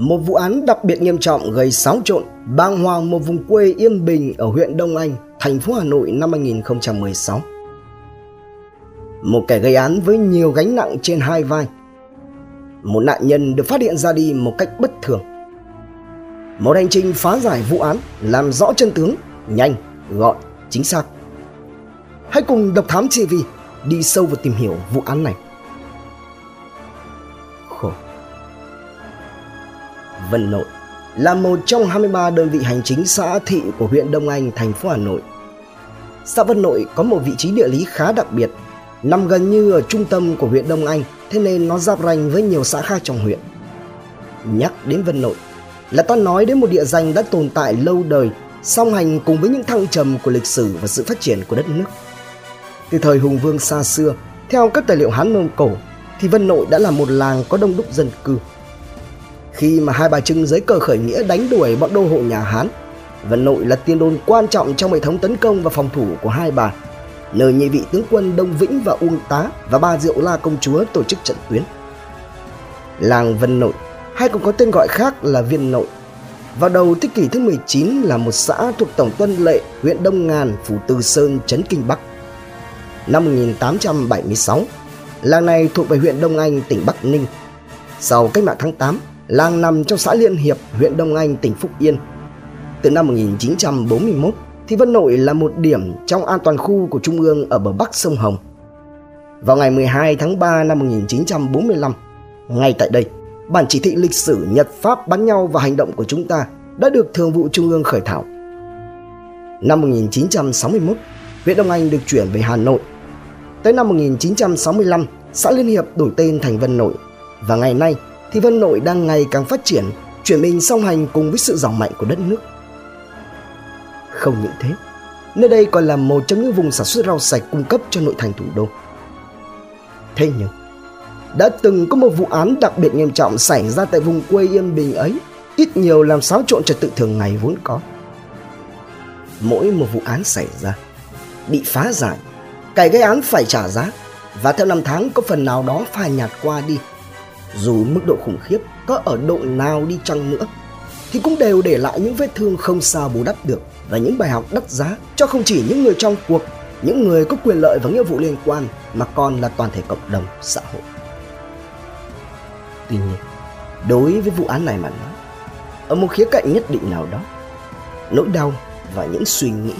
một vụ án đặc biệt nghiêm trọng gây xáo trộn, bàng hoàng một vùng quê yên bình ở huyện Đông Anh, thành phố Hà Nội năm 2016. Một kẻ gây án với nhiều gánh nặng trên hai vai. Một nạn nhân được phát hiện ra đi một cách bất thường. Một hành trình phá giải vụ án, làm rõ chân tướng, nhanh, gọn, chính xác. Hãy cùng Độc Thám TV đi sâu vào tìm hiểu vụ án này. Vân Nội là một trong 23 đơn vị hành chính xã thị của huyện Đông Anh, thành phố Hà Nội. Xã Vân Nội có một vị trí địa lý khá đặc biệt, nằm gần như ở trung tâm của huyện Đông Anh, thế nên nó giáp ranh với nhiều xã khác trong huyện. Nhắc đến Vân Nội là ta nói đến một địa danh đã tồn tại lâu đời, song hành cùng với những thăng trầm của lịch sử và sự phát triển của đất nước. Từ thời hùng vương xa xưa, theo các tài liệu Hán Mông Cổ, thì Vân Nội đã là một làng có đông đúc dân cư. Khi mà hai bà Trưng dưới cờ khởi nghĩa đánh đuổi bọn đô hộ nhà Hán, Vân Nội là tiên đồn quan trọng trong hệ thống tấn công và phòng thủ của hai bà, nơi nhị vị tướng quân Đông Vĩnh và Uông Tá và ba Diệu La công chúa tổ chức trận tuyến. Làng Vân Nội hay còn có tên gọi khác là Viên Nội. Vào đầu thế kỷ thứ 19 là một xã thuộc Tổng Tuân Lệ, huyện Đông Ngàn, Phủ Từ Sơn, Trấn Kinh Bắc. Năm 1876, làng này thuộc về huyện Đông Anh, tỉnh Bắc Ninh. Sau cách mạng tháng 8, làng nằm trong xã Liên Hiệp, huyện Đông Anh, tỉnh Phúc Yên. Từ năm 1941, thì Vân Nội là một điểm trong an toàn khu của Trung ương ở bờ Bắc sông Hồng. Vào ngày 12 tháng 3 năm 1945, ngay tại đây, bản chỉ thị lịch sử Nhật Pháp bắn nhau và hành động của chúng ta đã được Thường vụ Trung ương khởi thảo. Năm 1961, huyện Đông Anh được chuyển về Hà Nội. Tới năm 1965, xã Liên Hiệp đổi tên thành Vân Nội và ngày nay thì Vân Nội đang ngày càng phát triển, chuyển mình song hành cùng với sự giàu mạnh của đất nước. Không những thế, nơi đây còn là một trong những vùng sản xuất rau sạch cung cấp cho nội thành thủ đô. Thế nhưng, đã từng có một vụ án đặc biệt nghiêm trọng xảy ra tại vùng quê Yên Bình ấy, ít nhiều làm xáo trộn trật tự thường ngày vốn có. Mỗi một vụ án xảy ra, bị phá giải, cải gây án phải trả giá và theo năm tháng có phần nào đó phai nhạt qua đi. Dù mức độ khủng khiếp có ở độ nào đi chăng nữa, thì cũng đều để lại những vết thương không sao bù đắp được và những bài học đắt giá cho không chỉ những người trong cuộc, những người có quyền lợi và nghĩa vụ liên quan mà còn là toàn thể cộng đồng, xã hội. Tuy nhiên, đối với vụ án này mà nói, ở một khía cạnh nhất định nào đó, nỗi đau và những suy nghĩ,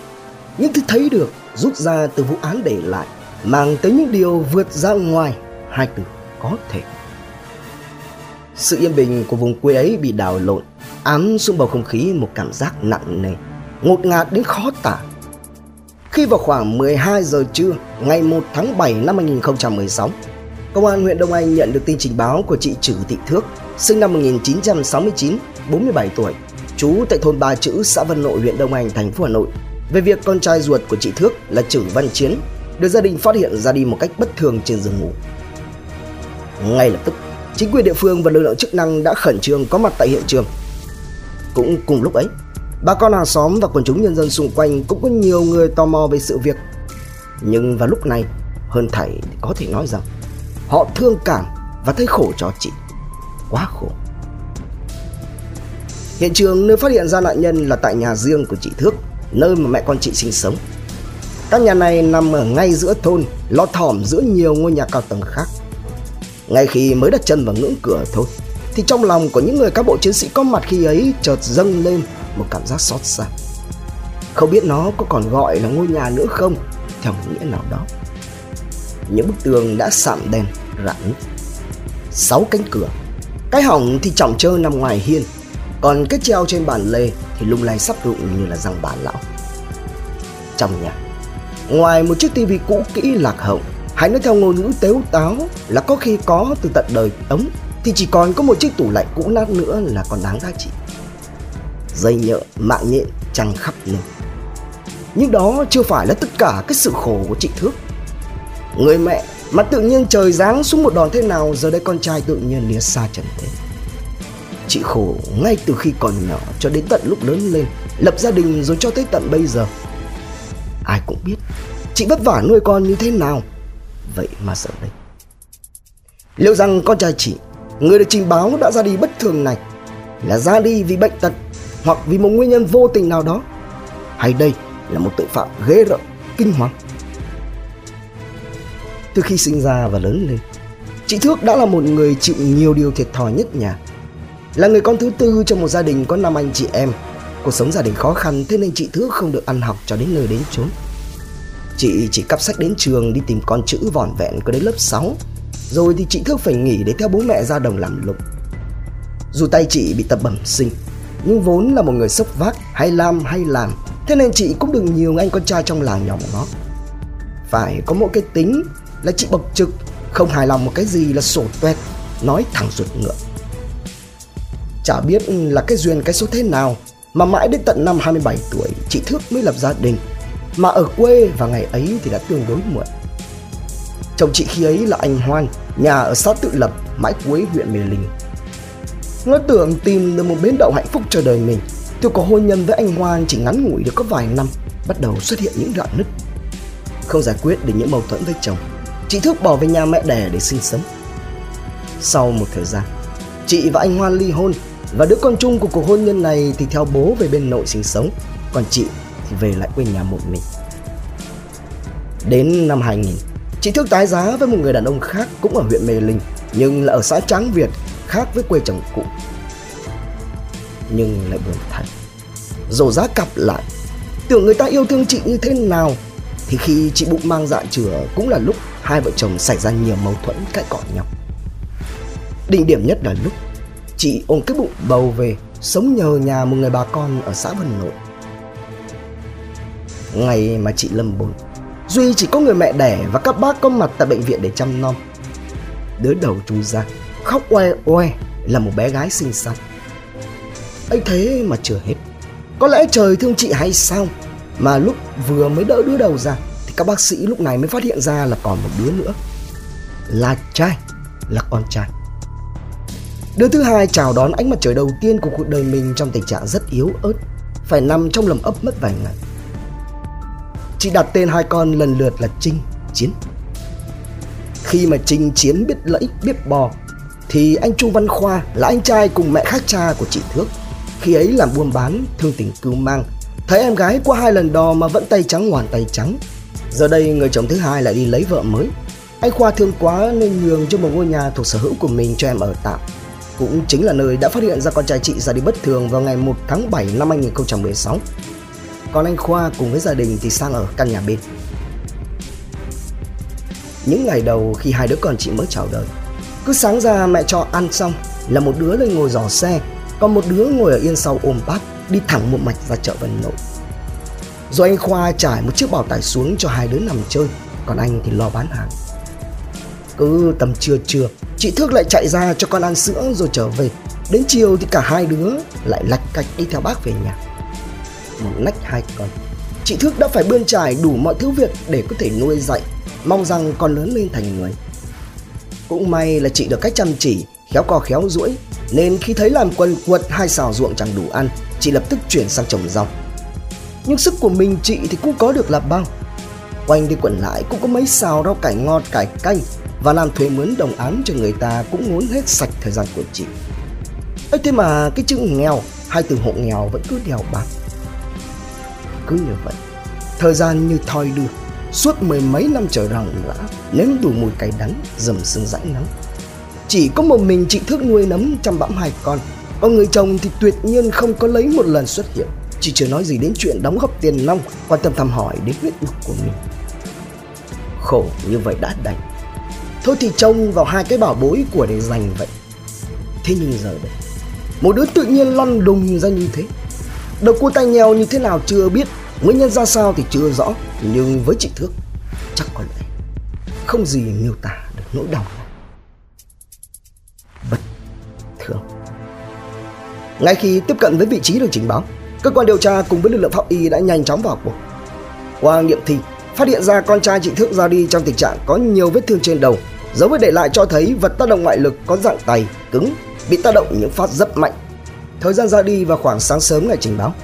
những thứ thấy được rút ra từ vụ án để lại mang tới những điều vượt ra ngoài hai từ có thể. Sự yên bình của vùng quê ấy bị đảo lộn, ám xuống bầu không khí một cảm giác nặng nề, ngột ngạt đến khó tả. Khi vào khoảng 12 giờ trưa ngày 1 tháng 7 năm 2016, Công an huyện Đông Anh nhận được tin trình báo của chị Trử Thị Thước, sinh năm 1969, 47 tuổi, trú tại thôn Ba Chữ, xã Vân Nội, huyện Đông Anh, thành phố Hà Nội, về việc con trai ruột của chị Thước là Trử Văn Chiến được gia đình phát hiện ra đi một cách bất thường trên giường ngủ. Ngay lập tức, chính quyền địa phương và lực lượng chức năng đã khẩn trương có mặt tại hiện trường. Cũng cùng lúc ấy, bà con hàng xóm và quần chúng nhân dân xung quanh cũng có nhiều người tò mò về sự việc. Nhưng vào lúc này, hơn thảy có thể nói rằng Họ thương cảm và thấy khổ cho chị Quá khổ Hiện trường nơi phát hiện ra nạn nhân là tại nhà riêng của chị Thước Nơi mà mẹ con chị sinh sống Căn nhà này nằm ở ngay giữa thôn Lọt thỏm giữa nhiều ngôi nhà cao tầng khác ngay khi mới đặt chân vào ngưỡng cửa thôi, Thì trong lòng của những người cán bộ chiến sĩ có mặt khi ấy Chợt dâng lên một cảm giác xót xa. Không biết nó có còn gọi là ngôi nhà nữa không, Theo một nghĩa nào đó. Những bức tường đã sạm đen rạn nứt. Sáu cánh cửa, cái hỏng thì trọng trơ nằm ngoài hiên. Còn cái treo trên bàn lề thì lung lay sắp rụng như là răng bà lão. Trong nhà, ngoài một chiếc tivi cũ kỹ lạc hậu hãy nói theo ngôn ngữ tếu táo là có khi có từ tận đời tống, thì chỉ còn có một chiếc tủ lạnh cũ nát nữa là còn đáng giá trị. Dây nhợ, mạng nhện, trăng khắp nơi. Nhưng đó chưa phải là tất cả cái sự khổ của chị thước. Người mẹ mà tự nhiên trời giáng xuống một đòn thế nào, Giờ đây con trai tự nhiên lìa xa trần thế. Chị khổ ngay từ khi còn nhỏ cho đến tận lúc lớn lên, Lập gia đình rồi cho tới tận bây giờ. Ai cũng biết, Chị vất vả nuôi con như thế nào Vậy mà giờ đây Liệu rằng con trai chị, Người được trình báo đã ra đi bất thường này, là ra đi vì bệnh tật hoặc vì một nguyên nhân vô tình nào đó? Hay đây là một tội phạm ghê rợn, kinh hoàng? Từ khi sinh ra và lớn lên, chị thước đã là một người chịu nhiều điều thiệt thòi nhất nhà. Là người con thứ tư trong một gia đình có năm anh chị em. Cuộc sống gia đình khó khăn, thế nên chị thước không được ăn học cho đến nơi đến chốn chị chỉ cắp sách đến trường đi tìm con chữ vỏn vẹn có đến lớp 6 rồi thì chị thước phải nghỉ để theo bố mẹ ra đồng làm lụng. Dù tay chị bị tập bẩm sinh, nhưng vốn là một người sốc vác, hay làm hay làm thế nên chị cũng được nhiều anh con trai trong làng nhỏ ngó phải có một cái tính là chị bộc trực, không hài lòng một cái gì là sổ toét nói thẳng ruột ngựa. Chả biết là cái duyên cái số thế nào, mà mãi đến tận năm 27 tuổi, chị Thước mới lập gia đình mà ở quê và ngày ấy thì đã tương đối muộn. Chồng chị khi ấy là anh Hoan, nhà ở xã Tự Lập, mãi cuối huyện Mê Linh. Nó tưởng tìm được một bến đậu hạnh phúc cho đời mình. Tôi có hôn nhân với anh Hoan chỉ ngắn ngủi được có vài năm, Bắt đầu xuất hiện những rạn nứt. Không giải quyết được những mâu thuẫn với chồng, Chị Thước bỏ về nhà mẹ đẻ để sinh sống. Sau một thời gian, Chị và anh Hoan ly hôn Và đứa con chung của cuộc hôn nhân này thì theo bố về bên nội sinh sống, Còn chị thì về lại quê nhà một mình. Đến năm 2000 Chị Thước tái giá với một người đàn ông khác cũng ở huyện Mê Linh, Nhưng là ở xã Tráng Việt, khác với quê chồng cũ. Nhưng lại buồn thật. Dầu giá cặp lại, tưởng người ta yêu thương chị như thế nào, thì khi chị bụng mang dạ chửa cũng là lúc hai vợ chồng xảy ra nhiều mâu thuẫn cãi cọ nhau. Đỉnh điểm nhất là lúc chị ôm cái bụng bầu về, sống nhờ nhà một người bà con ở xã Vân Nội ngày mà chị lâm bồn. Duy chỉ có người mẹ đẻ và các bác có mặt tại bệnh viện để chăm nom. Đứa đầu chu ra, khóc oe oe, là một bé gái xinh xắn. Ấy thế mà chưa hết. Có lẽ trời thương chị hay sao? Mà lúc vừa mới đỡ đứa đầu ra, thì các bác sĩ lúc này mới phát hiện ra là còn một đứa nữa. Là trai, là con trai. Đứa thứ hai chào đón ánh mặt trời đầu tiên của cuộc đời mình trong tình trạng rất yếu ớt. Phải nằm trong lầm ấp mất vài ngày chị đặt tên hai con lần lượt là trinh chiến khi mà trinh chiến biết lẫy biết bò thì anh Chu Văn Khoa là anh trai cùng mẹ khác cha của chị Thước. Khi ấy làm buôn bán, thương tình cưu mang, thấy em gái qua hai lần đò mà vẫn tay trắng hoàn tay trắng. Giờ đây người chồng thứ hai lại đi lấy vợ mới. Anh Khoa thương quá nên nhường cho một ngôi nhà thuộc sở hữu của mình cho em ở tạm. Cũng chính là nơi đã phát hiện ra con trai chị ra đi bất thường vào ngày 1 tháng 7 năm 2016. Còn anh Khoa cùng với gia đình thì sang ở căn nhà bên. Những ngày đầu khi hai đứa con chị mới chào đời, cứ sáng ra mẹ cho ăn xong là một đứa lên ngồi dò xe, còn một đứa ngồi ở yên sau ôm bát đi thẳng một mạch ra chợ Vân Nội. Rồi anh Khoa trải một chiếc bảo tải xuống cho hai đứa nằm chơi, còn anh thì lo bán hàng. Cứ tầm trưa trưa, chị Thước lại chạy ra cho con ăn sữa rồi trở về. Đến chiều thì cả hai đứa lại lạch cạch đi theo bác về nhà. Một nách hai con. Chị Thước đã phải bươn trải đủ mọi thứ việc để có thể nuôi dạy, mong rằng con lớn lên thành người. Cũng may là chị được cách chăm chỉ, khéo co khéo duỗi nên khi thấy làm quần quật hai xào ruộng chẳng đủ ăn, chị lập tức chuyển sang trồng rau. Nhưng sức của mình chị thì cũng có được là bao. Quanh đi quẩn lại cũng có mấy xào rau cải ngọt cải canh và làm thuê mướn đồng án cho người ta cũng muốn hết sạch thời gian của chị. ấy thế mà cái chữ nghèo hai từ hộ nghèo vẫn cứ đèo bám. Cứ như vậy, thời gian như thoi đưa suốt mười mấy năm trời ròng rã nếm đủ mùi cay đắng dầm sương rãnh nắng. Chỉ có một mình chị thước nuôi nấm chăm bẵm hai con. Còn người chồng thì tuyệt nhiên không có lấy một lần xuất hiện. Chị chưa nói gì đến chuyện đóng góp tiền nong quan tâm thăm hỏi đến huyết nhục của mình. Khổ như vậy đã đành. Thôi thì trông vào hai cái bảo bối của để dành vậy. Thế nhưng giờ đây một đứa tự nhiên lăn đùng ra như thế. Đầu cua tay nghèo như thế nào chưa biết. Nguyên nhân ra sao thì chưa rõ Nhưng với chị Thước Chắc có lẽ Không gì miêu tả được nỗi đau này. Bất thường. Ngay khi tiếp cận với vị trí được trình báo Cơ quan điều tra cùng với lực lượng pháp y đã nhanh chóng vào cuộc. Qua nghiệm thi Phát hiện ra con trai chị Thước ra đi trong tình trạng có nhiều vết thương trên đầu Dấu vết để lại cho thấy vật tác động ngoại lực có dạng tay, cứng Bị tác động những phát rất mạnh. Thời gian ra đi vào khoảng sáng sớm ngày trình báo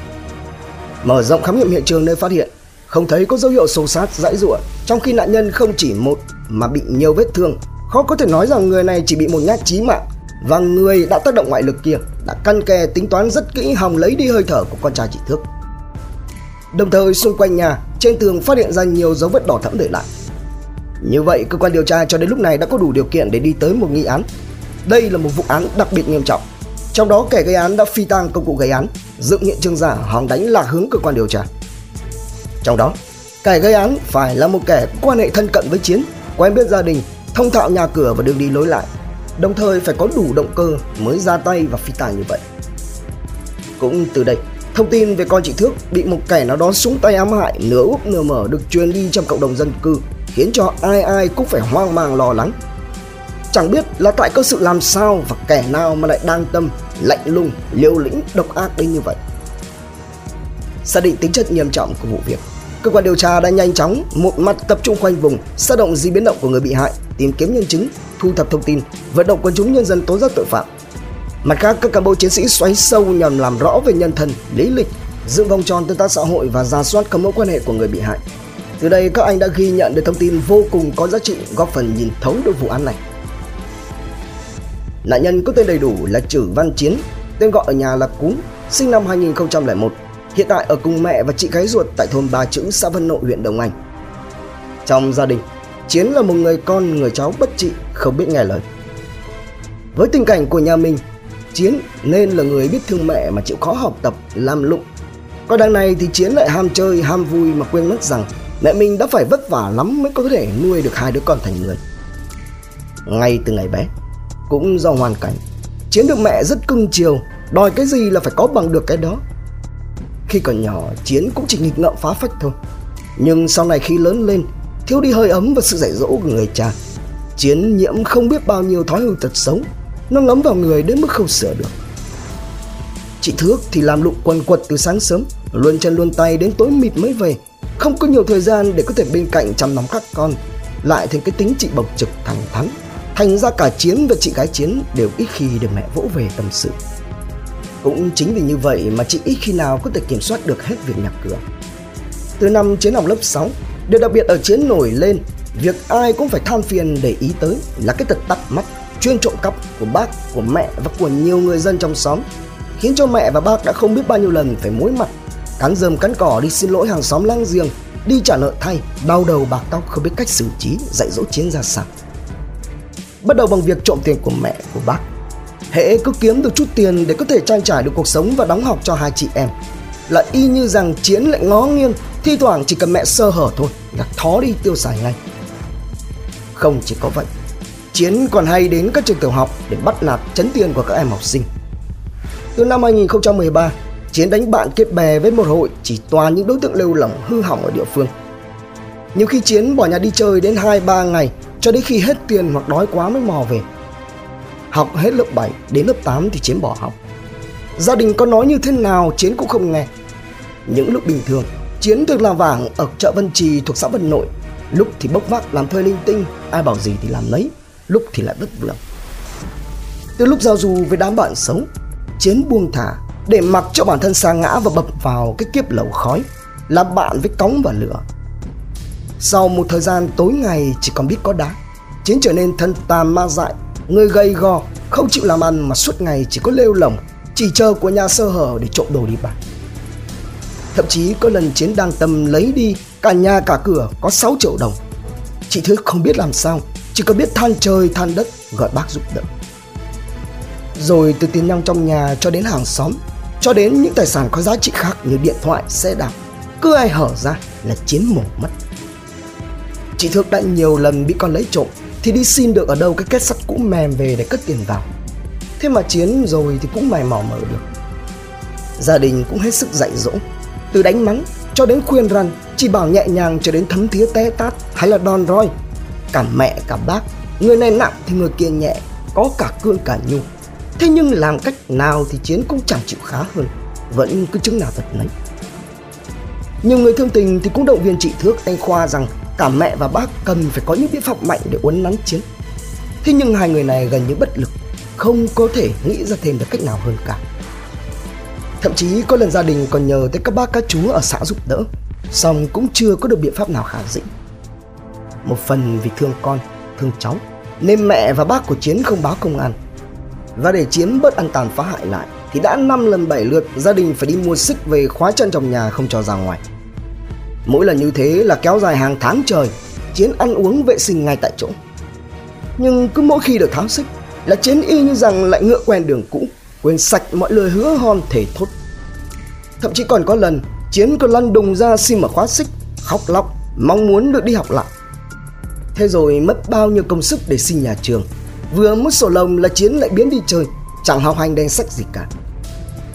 Mở rộng khám nghiệm hiện trường nơi phát hiện, không thấy có dấu hiệu xô sát, dãy rụa, trong khi nạn nhân không chỉ một mà bị nhiều vết thương. Khó có thể nói rằng người này chỉ bị một nhát chí mạng và người đã tác động ngoại lực kia đã căn kè tính toán rất kỹ hòng lấy đi hơi thở của con trai chị Thước. Đồng thời xung quanh nhà, trên tường phát hiện ra nhiều dấu vết đỏ thẫm để lại. Như vậy, cơ quan điều tra cho đến lúc này đã có đủ điều kiện để đi tới một nghi án. Đây là một vụ án đặc biệt nghiêm trọng. Trong đó kẻ gây án đã phi tang công cụ gây án, dựng hiện trường giả hòng đánh lạc hướng cơ quan điều tra. Trong đó, kẻ gây án phải là một kẻ quan hệ thân cận với Chiến, quen biết gia đình, thông thạo nhà cửa và đường đi lối lại, đồng thời phải có đủ động cơ mới ra tay và phi tang như vậy. Cũng từ đây, thông tin về con chị Thước bị một kẻ nào đó súng tay ám hại nửa úp nửa mở được truyền đi trong cộng đồng dân cư khiến cho ai ai cũng phải hoang mang lo lắng. Chẳng biết là tại cơ sự làm sao và kẻ nào mà lại đang tâm, lạnh lùng, liều lĩnh, độc ác đến như vậy. Xác định tính chất nghiêm trọng của vụ việc, cơ quan điều tra đã nhanh chóng một mặt tập trung khoanh vùng, xác động di biến động của người bị hại, tìm kiếm nhân chứng, thu thập thông tin, vận động quần chúng nhân dân tố giác tội phạm. Mặt khác, các cán bộ chiến sĩ xoáy sâu nhằm làm rõ về nhân thân, lý lịch, dựng vòng tròn tương tác xã hội và ra soát các mối quan hệ của người bị hại. Từ đây các anh đã ghi nhận được thông tin vô cùng có giá trị góp phần nhìn thấu được vụ án này. Nạn nhân có tên đầy đủ là Trử Văn Chiến, tên gọi ở nhà là Cún, sinh năm 2001, hiện tại ở cùng mẹ và chị gái ruột tại thôn Ba Chữ, xã Vân Nội, huyện Đồng Anh. Trong gia đình, Chiến là một người con, người cháu bất trị, không biết nghe lời. Với tình cảnh của nhà mình, Chiến nên là người biết thương mẹ mà chịu khó học tập, làm lụng. Còn đằng này thì Chiến lại ham chơi, ham vui mà quên mất rằng mẹ mình đã phải vất vả lắm mới có thể nuôi được hai đứa con thành người. Ngay từ ngày bé, cũng do hoàn cảnh, Chiến được mẹ rất cưng chiều, đòi cái gì là phải có bằng được cái đó. Khi còn nhỏ, Chiến cũng chỉ nghịch ngợm phá phách thôi. Nhưng sau này khi lớn lên, thiếu đi hơi ấm và sự dạy dỗ của người cha. Chiến nhiễm không biết bao nhiêu thói hư tật xấu, nó ngấm vào người đến mức không sửa được. Chị Thước thì làm lụng quần quật từ sáng sớm, luôn chân luôn tay đến tối mịt mới về, không có nhiều thời gian để có thể bên cạnh chăm nom các con, lại thành cái tính chị bộc trực thẳng thắn. Thành ra cả Chiến và chị gái Chiến đều ít khi được mẹ vỗ về tâm sự. Cũng chính vì như vậy mà chị ít khi nào có thể kiểm soát được hết việc nhà cửa. Từ năm Chiến học lớp 6, điều đặc biệt ở Chiến nổi lên, việc ai cũng phải than phiền để ý tới là cái tật tắt mắt, chuyên trộm cắp của bác, của mẹ và của nhiều người dân trong xóm, khiến cho mẹ và bác đã không biết bao nhiêu lần phải mối mặt, cắn rơm cắn cỏ đi xin lỗi hàng xóm láng giềng, đi trả nợ thay, đau đầu bạc tóc không biết cách xử trí, dạy dỗ Chiến ra sao. Bắt đầu bằng việc trộm tiền của mẹ, của bác, hễ cứ kiếm được chút tiền để có thể trang trải được cuộc sống và đóng học cho hai chị em. Là y như rằng chiến lại ngó nghiêng thi thoảng chỉ cần mẹ sơ hở thôi là thó đi tiêu xài ngay. Không chỉ có vậy chiến còn hay đến các trường tiểu học để bắt nạt chấn tiền của các em học sinh. Từ năm 2013 chiến đánh bạn kết bè với một hội chỉ toàn những đối tượng lêu lỏng hư hỏng ở địa phương. Nhiều khi chiến bỏ nhà đi chơi đến 2-3 ngày cho đến khi hết tiền hoặc đói quá mới mò về Học hết lớp 7 đến lớp 8 thì Chiến bỏ học. Gia đình có nói như thế nào Chiến cũng không nghe. Những lúc bình thường, Chiến được làm vàng ở chợ Vân Trì thuộc xã Vân Nội. Lúc thì bốc vác làm thuê linh tinh, ai bảo gì thì làm lấy, lúc thì lại bất vượng. Từ lúc giao du với đám bạn xấu, Chiến buông thả để mặc cho bản thân sa ngã và bập vào cái kiếp lẩu khói, làm bạn với cống và lửa. Sau một thời gian tối ngày chỉ còn biết có đá, Chiến trở nên thân tàn ma dại Người gầy gò, không chịu làm ăn mà suốt ngày chỉ có lêu lỏng, chỉ chờ của nhà sơ hở để trộm đồ đi bán. Thậm chí có lần Chiến đang tâm lấy đi cả nhà cả cửa có 6 triệu đồng. Chị thứ không biết làm sao, chỉ có biết than trời than đất gọi bác giúp đỡ. Rồi từ tiền nhang trong nhà cho đến hàng xóm, cho đến những tài sản có giá trị khác như điện thoại, xe đạp, cứ ai hở ra là Chiến mổ mất. Chị Thước đã nhiều lần bị con lấy trộm, thì đi xin được ở đâu cái kết sắt cũ mềm về để cất tiền vào. Thế mà chiến rồi thì cũng mày mò mở được. Gia đình cũng hết sức dạy dỗ. Từ đánh mắng cho đến khuyên răn chỉ bảo nhẹ nhàng cho đến thấm thía té tát hay là đòn roi. Cả mẹ, cả bác, người này nặng thì người kia nhẹ, có cả cương cả nhu. Thế nhưng làm cách nào thì chiến cũng chẳng chịu khá hơn, vẫn cứ chứng nào thật nấy. Nhiều người thương tình thì cũng động viên chị thước anh khoa rằng cả mẹ và bác cần phải có những biện pháp mạnh để uốn nắn chiến. Thế nhưng hai người này gần như bất lực, không có thể nghĩ ra thêm được cách nào hơn cả. Thậm chí có lần gia đình còn nhờ tới các bác các chú ở xã giúp đỡ, song cũng chưa có được biện pháp nào khả dĩ. Một phần vì thương con, thương cháu, nên mẹ và bác của chiến không báo công an. Và để Chiến bớt ăn tàn phá hại lại, thì đã 5 lần 7 lượt gia đình phải đi mua xích về khóa chân trong nhà không cho ra ngoài. Mỗi lần như thế là kéo dài hàng tháng trời, Chiến ăn uống vệ sinh ngay tại chỗ. Nhưng cứ mỗi khi được tháo xích là Chiến y như rằng lại ngựa quen đường cũ, quên sạch mọi lời hứa hon thể thốt. Thậm chí còn có lần Chiến còn lăn đùng ra xin mở khóa xích, khóc lóc, mong muốn được đi học lại. Thế rồi mất bao nhiêu công sức để xin nhà trường Vừa mất sổ lồng là Chiến lại biến đi chơi Chẳng học hành đen sách gì cả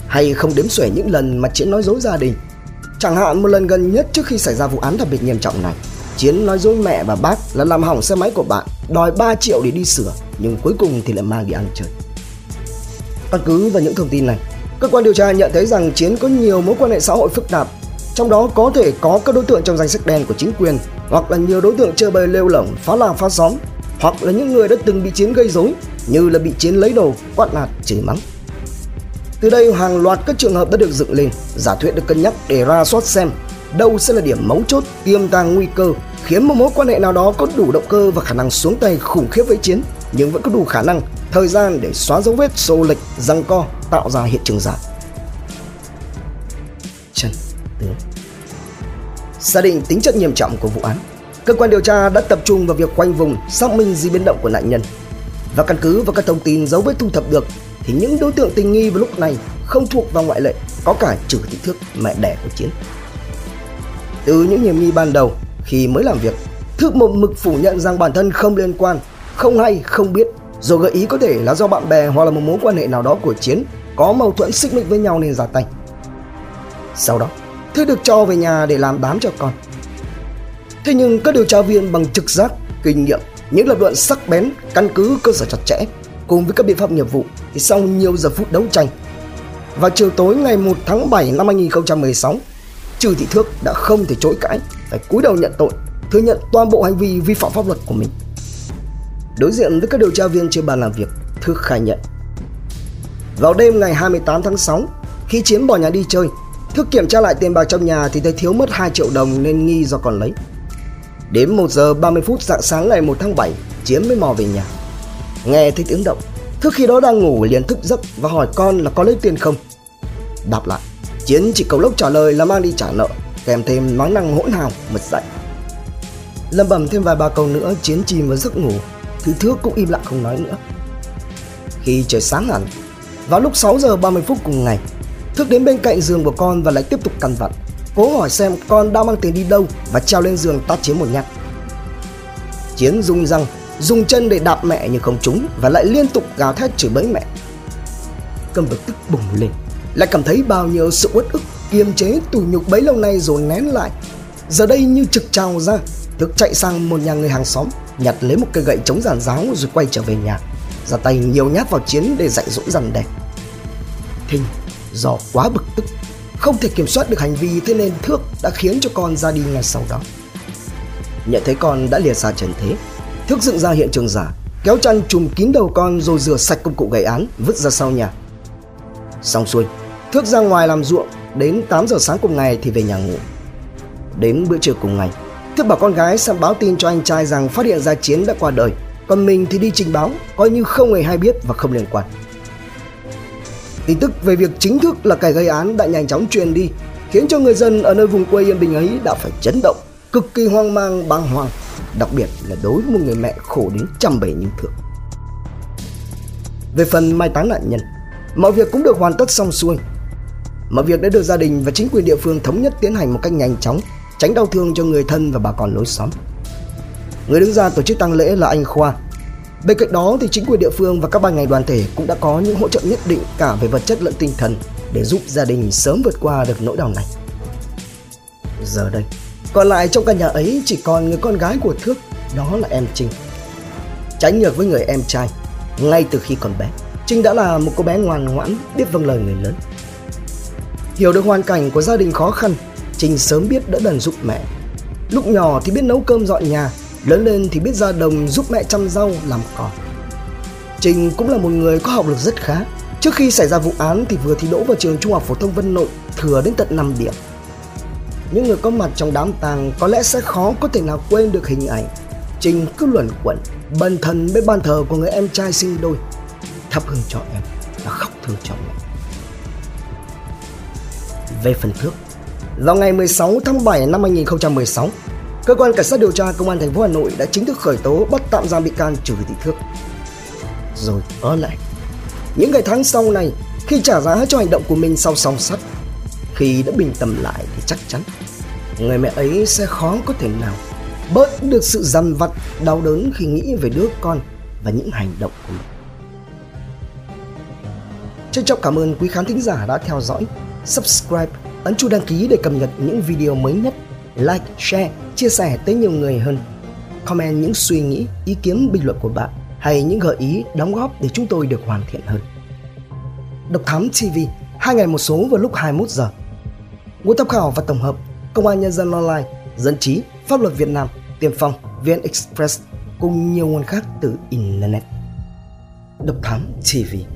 Hay không đếm xuể những lần mà Chiến nói dối gia đình Chẳng hạn một lần gần nhất trước khi xảy ra vụ án đặc biệt nghiêm trọng này Chiến nói dối mẹ và bác là làm hỏng xe máy của bạn Đòi 3 triệu để đi sửa Nhưng cuối cùng thì lại mang đi ăn chơi. Căn cứ vào những thông tin này Cơ quan điều tra nhận thấy rằng Chiến có nhiều mối quan hệ xã hội phức tạp Trong đó có thể có các đối tượng trong danh sách đen của chính quyền Hoặc là nhiều đối tượng chơi bời lêu lỏng, phá làng phá xóm Hoặc là những người đã từng bị Chiến gây rối Như là bị Chiến lấy đồ, quát nạt, chửi mắng từ đây hàng loạt các trường hợp đã được dựng lên, giả thuyết được cân nhắc để ra soát xem đâu sẽ là điểm mấu chốt tiềm tàng nguy cơ khiến một mối quan hệ nào đó có đủ động cơ và khả năng xuống tay khủng khiếp với chiến nhưng vẫn có đủ khả năng thời gian để xóa dấu vết xô lệch răng co tạo ra hiện trường giả. Chân tướng. Xác định tính chất nghiêm trọng của vụ án cơ quan điều tra đã tập trung vào việc khoanh vùng xác minh di biến động của nạn nhân và căn cứ vào các thông tin dấu vết thu thập được, thì những đối tượng tình nghi vào lúc này không thuộc vào ngoại lệ, có cả trừ thị thước mẹ đẻ của chiến. Từ những hiểm nghi ban đầu, khi mới làm việc, thước một mực phủ nhận rằng bản thân không liên quan, không hay, không biết. Rồi gợi ý có thể là do bạn bè hoặc là một mối quan hệ nào đó của chiến có mâu thuẫn xích mích với nhau nên ra tay. Sau đó, thước được cho về nhà để làm đám cho con. Thế nhưng các điều tra viên bằng trực giác, kinh nghiệm những lập luận sắc bén, căn cứ cơ sở chặt chẽ, cùng với các biện pháp nghiệp vụ, thì sau nhiều giờ phút đấu tranh, vào chiều tối ngày 1 tháng 7 năm 2016 Trừ Thị Thước đã không thể chối cãi, phải cúi đầu nhận tội, thừa nhận toàn bộ hành vi vi phạm pháp luật của mình. Đối diện với các điều tra viên trên bàn làm việc Thước khai nhận, vào đêm ngày 28 tháng 6 khi Chiến bỏ nhà đi chơi Thước kiểm tra lại tiền bạc trong nhà thì thấy thiếu mất 2 triệu đồng nên nghi do còn lấy. Đến 1 giờ 30 phút dạng sáng ngày 1 tháng 7 Chiến mới mò về nhà. Nghe thấy tiếng động Thức khi đó đang ngủ liền thức giấc và hỏi con là có lấy tiền không? Đáp lại, Chiến chỉ cầu lốc trả lời là mang đi trả nợ, Kèm thêm nói năng hỗn hào, mật dậy Lâm bẩm thêm vài ba câu nữa, Chiến chìm vào giấc ngủ. Thứ thước cũng im lặng không nói nữa. Khi trời sáng hẳn, Vào lúc 6 giờ 30 phút cùng ngày, Thức đến bên cạnh giường của con và lại tiếp tục căn vặn. Cố hỏi xem con đang mang tiền đi đâu Và treo lên giường tát Chiến một nhát Chiến rung răng dùng chân để đạp mẹ nhưng không trúng và lại liên tục gào thét chửi bới mẹ. cầm bực tức bùng lên, lại cảm thấy bao nhiêu sự uất ức, kiềm chế tủ nhục bấy lâu nay rồi nén lại. Giờ đây như trực trào ra, Thức chạy sang một nhà người hàng xóm, nhặt lấy một cây gậy chống giàn giáo rồi quay trở về nhà, ra tay nhiều nhát vào chiến để dạy dỗ dằn đẹp Thinh do quá bực tức, không thể kiểm soát được hành vi thế nên Thước đã khiến cho con ra đi ngay sau đó. Nhận thấy con đã lìa xa trần thế, Thước dựng ra hiện trường giả, kéo chăn trùm kín đầu con rồi rửa sạch công cụ gây án, vứt ra sau nhà. Xong xuôi, Thước ra ngoài làm ruộng, đến 8 giờ sáng cùng ngày thì về nhà ngủ. Đến bữa trưa cùng ngày, Thước bảo con gái sang báo tin cho anh trai rằng phát hiện ra Chiến đã qua đời, còn mình thì đi trình báo, coi như không hề hay biết và không liên quan. Tin tức về việc chính thức là kẻ gây án đã nhanh chóng truyền đi, khiến cho người dân ở nơi vùng quê yên bình ấy đã phải chấn động, cực kỳ hoang mang, bàng hoàng đặc biệt là đối với một người mẹ khổ đến trăm bề như thượng. Về phần mai táng nạn nhân, mọi việc cũng được hoàn tất xong xuôi. Mọi việc đã được gia đình và chính quyền địa phương thống nhất tiến hành một cách nhanh chóng, tránh đau thương cho người thân và bà con lối xóm. Người đứng ra tổ chức tang lễ là anh Khoa. Bên cạnh đó thì chính quyền địa phương và các ban ngành đoàn thể cũng đã có những hỗ trợ nhất định cả về vật chất lẫn tinh thần để giúp gia đình sớm vượt qua được nỗi đau này. Giờ đây, còn lại trong căn nhà ấy chỉ còn người con gái của Thước, đó là em Trinh. Trái ngược với người em trai, ngay từ khi còn bé, Trinh đã là một cô bé ngoan ngoãn, biết vâng lời người lớn. Hiểu được hoàn cảnh của gia đình khó khăn, Trinh sớm biết đỡ đần giúp mẹ. Lúc nhỏ thì biết nấu cơm dọn nhà, lớn lên thì biết ra đồng giúp mẹ chăm rau, làm cỏ. Trình cũng là một người có học lực rất khá. Trước khi xảy ra vụ án thì vừa thi đỗ vào trường Trung học phổ thông Vân Nội, thừa đến tận 5 điểm những người có mặt trong đám tang có lẽ sẽ khó có thể nào quên được hình ảnh Trình cứ luẩn quẩn bần thần bên ban thờ của người em trai sinh đôi thắp hương cho em và khóc thương cho mẹ. Về phần thước, vào ngày 16 tháng 7 năm 2016, cơ quan cảnh sát điều tra công an thành phố Hà Nội đã chính thức khởi tố bắt tạm giam bị can Trừ Thị Thước. Rồi ở lại, những ngày tháng sau này, khi trả giá cho hành động của mình sau song sắt, khi đã bình tâm lại thì chắc chắn người mẹ ấy sẽ khó có thể nào bớt được sự dằn vặt đau đớn khi nghĩ về đứa con và những hành động của mình. Trân trọng cảm ơn quý khán thính giả đã theo dõi, subscribe, ấn chuông đăng ký để cập nhật những video mới nhất, like, share, chia sẻ tới nhiều người hơn. Comment những suy nghĩ, ý kiến, bình luận của bạn hay những gợi ý, đóng góp để chúng tôi được hoàn thiện hơn. Độc Thám TV, hai ngày một số vào lúc 21 giờ. Nguồn tham khảo và tổng hợp Công an Nhân dân Online, Dân trí, Pháp luật Việt Nam, Tiền phong, VN Express cùng nhiều nguồn khác từ Internet. Độc Thám TV